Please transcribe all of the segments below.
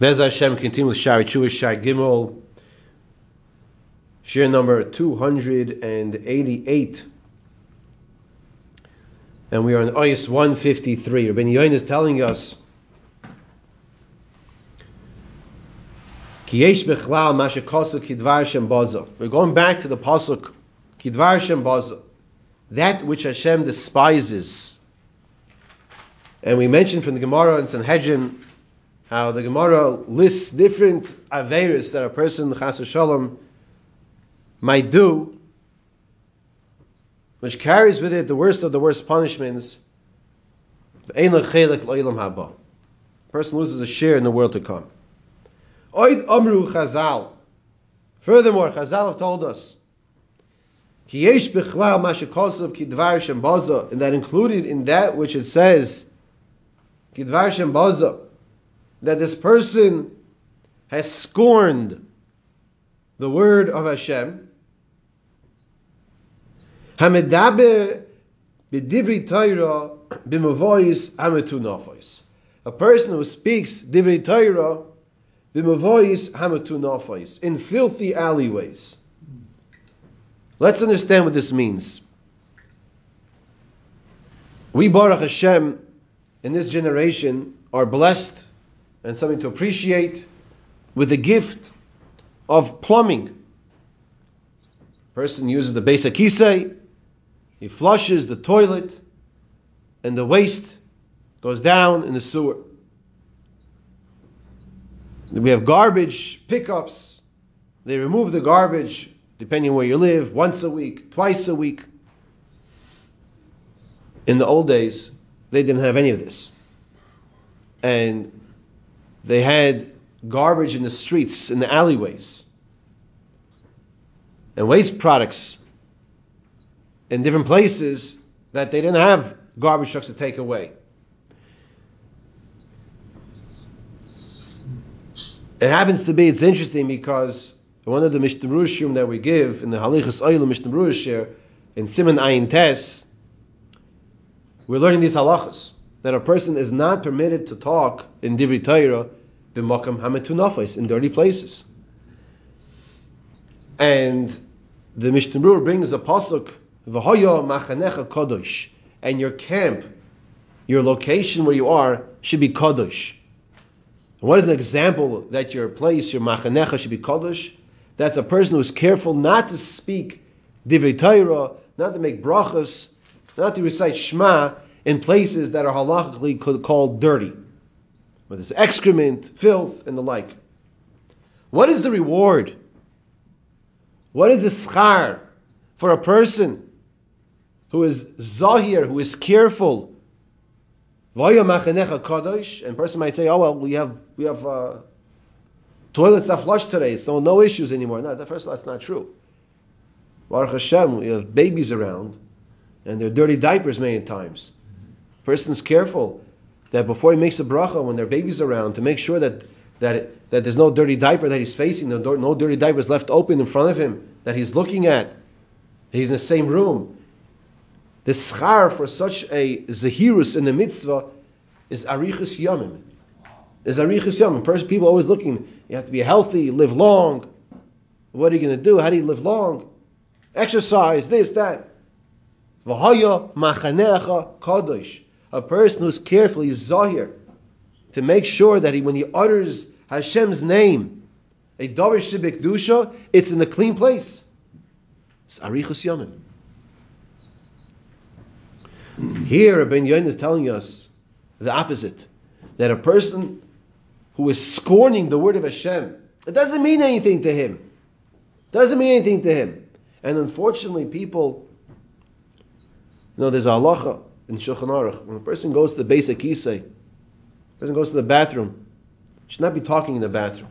Bez Hashem continue with Shaarei Teshuvah Shai Gimel, share number 288. And we are on Oyas 153. Rabbeinu Yonah is telling us We're going back to the pasuk Kidvar Shem Baza, that which Hashem despises. And we mentioned from the Gemara in Sanhedrin how the Gemara lists different averis that a person Shalom might do, which carries with it the worst of the worst punishments. A person loses a share in the world to come. Oid Amru Chazal. Furthermore, Chazal have told us and that included in that which it says Kidvar Shem Baza that this person has scorned the word of Hashem. A person who speaks divri Torah nafos in filthy alleyways. Let's understand what this means. We Baruch Hashem in this generation are blessed and something to appreciate with the gift of plumbing. Person uses the basic kisei, he flushes the toilet, and the waste goes down in the sewer. We have garbage pickups. They remove the garbage depending where you live, once a week, twice a week. In the old days, they didn't have any of this. And they had garbage in the streets, in the alleyways, and waste products in different places that they didn't have garbage trucks to take away. It happens to be, it's interesting because one of the Mishnah that we give in the Halichas Oil Mishnah in Simon Ayin Tes, we're learning these halachas that a person is not permitted to talk in Divri Torah b'makam hametunafis in dirty places. And the Mishnah brings a pasuk v'hoya machanecha kodosh, and your camp, your location where you are should be kodosh. what is an example that your place, your machanecha, should be kodosh? That's a person who is careful not to speak divrei Torah, not to make brachas, not to recite Shema in places that are halachically called dirty, whether it's excrement, filth, and the like. What is the reward? What is the schar for a person who is zahir, who is careful? And person might say, "Oh well, we have we have uh, Toilets that flush today. It's no, issues anymore. No, first all, that's not true. Baruch Hashem, we have babies around, and they're dirty diapers many times. Person's careful that before he makes a bracha, when their baby's around, to make sure that that it, that there's no dirty diaper that he's facing, no, no dirty diapers left open in front of him that he's looking at. He's in the same room. The schar for such a zahirus in the mitzvah is arichas yamim. Is arichas yamim. People always looking you have to be healthy, live long. What are you going to do? How do you live long? Exercise, this, that. V'haya machanecha kadosh. A person who's careful, carefully zahir to make sure that he, when he utters Hashem's name, a davar shebikdusha, it's in a clean place. It's arichus. Here, Rabbeinu Yonah is telling us the opposite. That a person who is scorning the word of Hashem, it doesn't mean anything to him. Doesn't mean anything to him. And unfortunately, people, you know, there's a halacha in Shulchan Aruch. When a person goes to the basic kisei, person goes to the bathroom, should not be talking in the bathroom.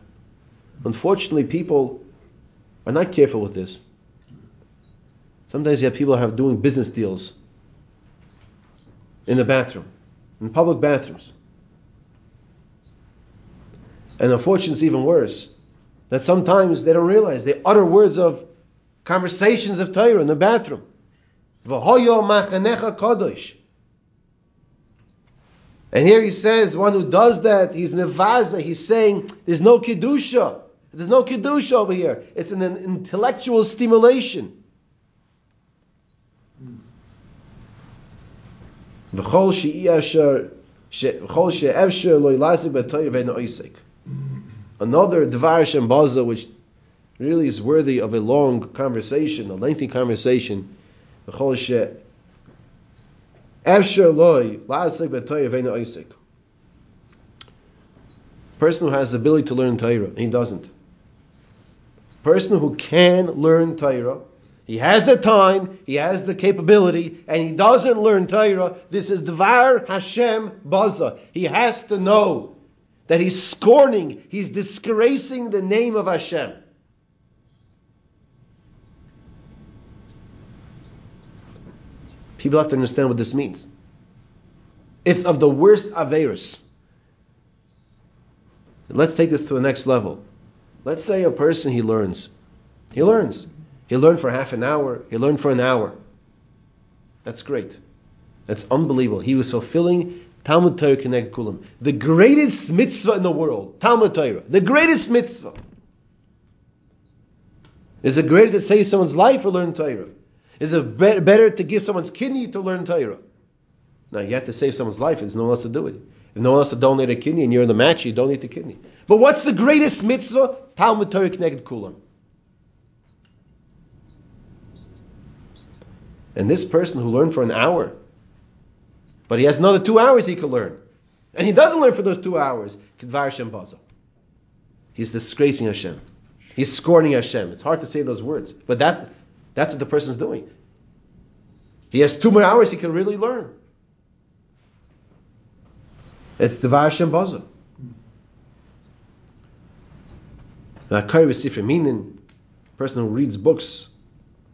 Unfortunately, people are not careful with this. Sometimes you have people have doing business deals in the bathroom, in public bathrooms. And unfortunately, it's even worse. That sometimes they don't realize they utter words of conversations of Torah in the bathroom. machanecha kadosh. And here he says, one who does that, he's mevaza, he's saying, there's no kedusha. There's no kedusha over here. It's an intellectual stimulation. Another Dvar Hashem Baza, which really is worthy of a long conversation, a lengthy conversation. Person who has the ability to learn Torah, he doesn't. Person who can learn Torah, he has the time, he has the capability, and he doesn't learn Torah. This is Dvar Hashem Baza. He has to know that he's scorning, he's disgracing the name of Hashem. People have to understand what this means. It's of the worst Averis. Let's take this to the next level. Let's say a person he learns. He learns. He learned for half an hour. He learned for an hour. That's great. That's unbelievable. He was fulfilling Talmud Torah K'neged Kulam. The greatest mitzvah in the world. Talmud Torah. The greatest mitzvah. Is it greater to save someone's life or learn Torah? Is it better to give someone's kidney to learn Torah? Now you have to save someone's life. There's no one else to do it. If no one else to donate a kidney and you're in the match, you donate the kidney. But what's the greatest mitzvah? Talmud Torah k'neged kulam. And this person who learned for an hour, but he has another two hours he could learn, and he doesn't learn for those two hours, Kedvar Hashem. He's disgracing Hashem. He's scorning Hashem. It's hard to say those words, but that that's what the person's doing. He has two more hours he can really learn. It's Devar Hashem Baza. The Akari Sifri meaning, person who reads books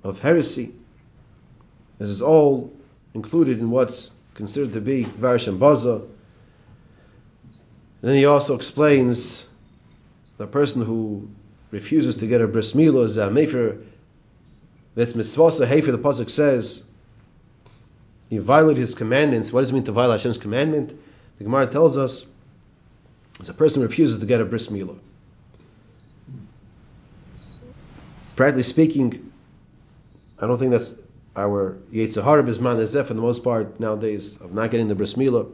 of heresy, this is all included in what's considered to be Devar Hashem Baza. then he also explains the person who refuses to get a bris milah is a mefer that's mitzvah hefer. The pasuk says he violated his commandments. What does it mean to violate Hashem's commandment? The Gemara tells us it's a person refuses to get a bris milah. Practically speaking, I don't think that's our Yetzirah Bisman Ezeh for the most part nowadays of not getting the bris milah.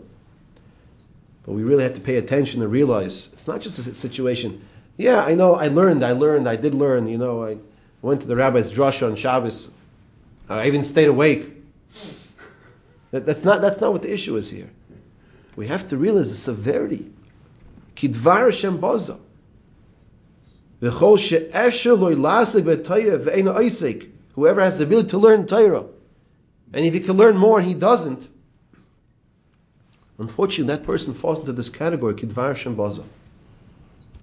But we really have to pay attention and realize it's not just a situation. Yeah, I know, I learned, I learned, I did learn, you know, I went to the rabbi's drasha on Shabbos. Uh, I even stayed awake. That, that's not that's not what the issue is here. We have to realize the severity. Kidvar Hashem baza. Whoever has the ability to learn Torah, and if he can learn more and he doesn't, unfortunately that person falls into this category, Kidvar Hashem baza.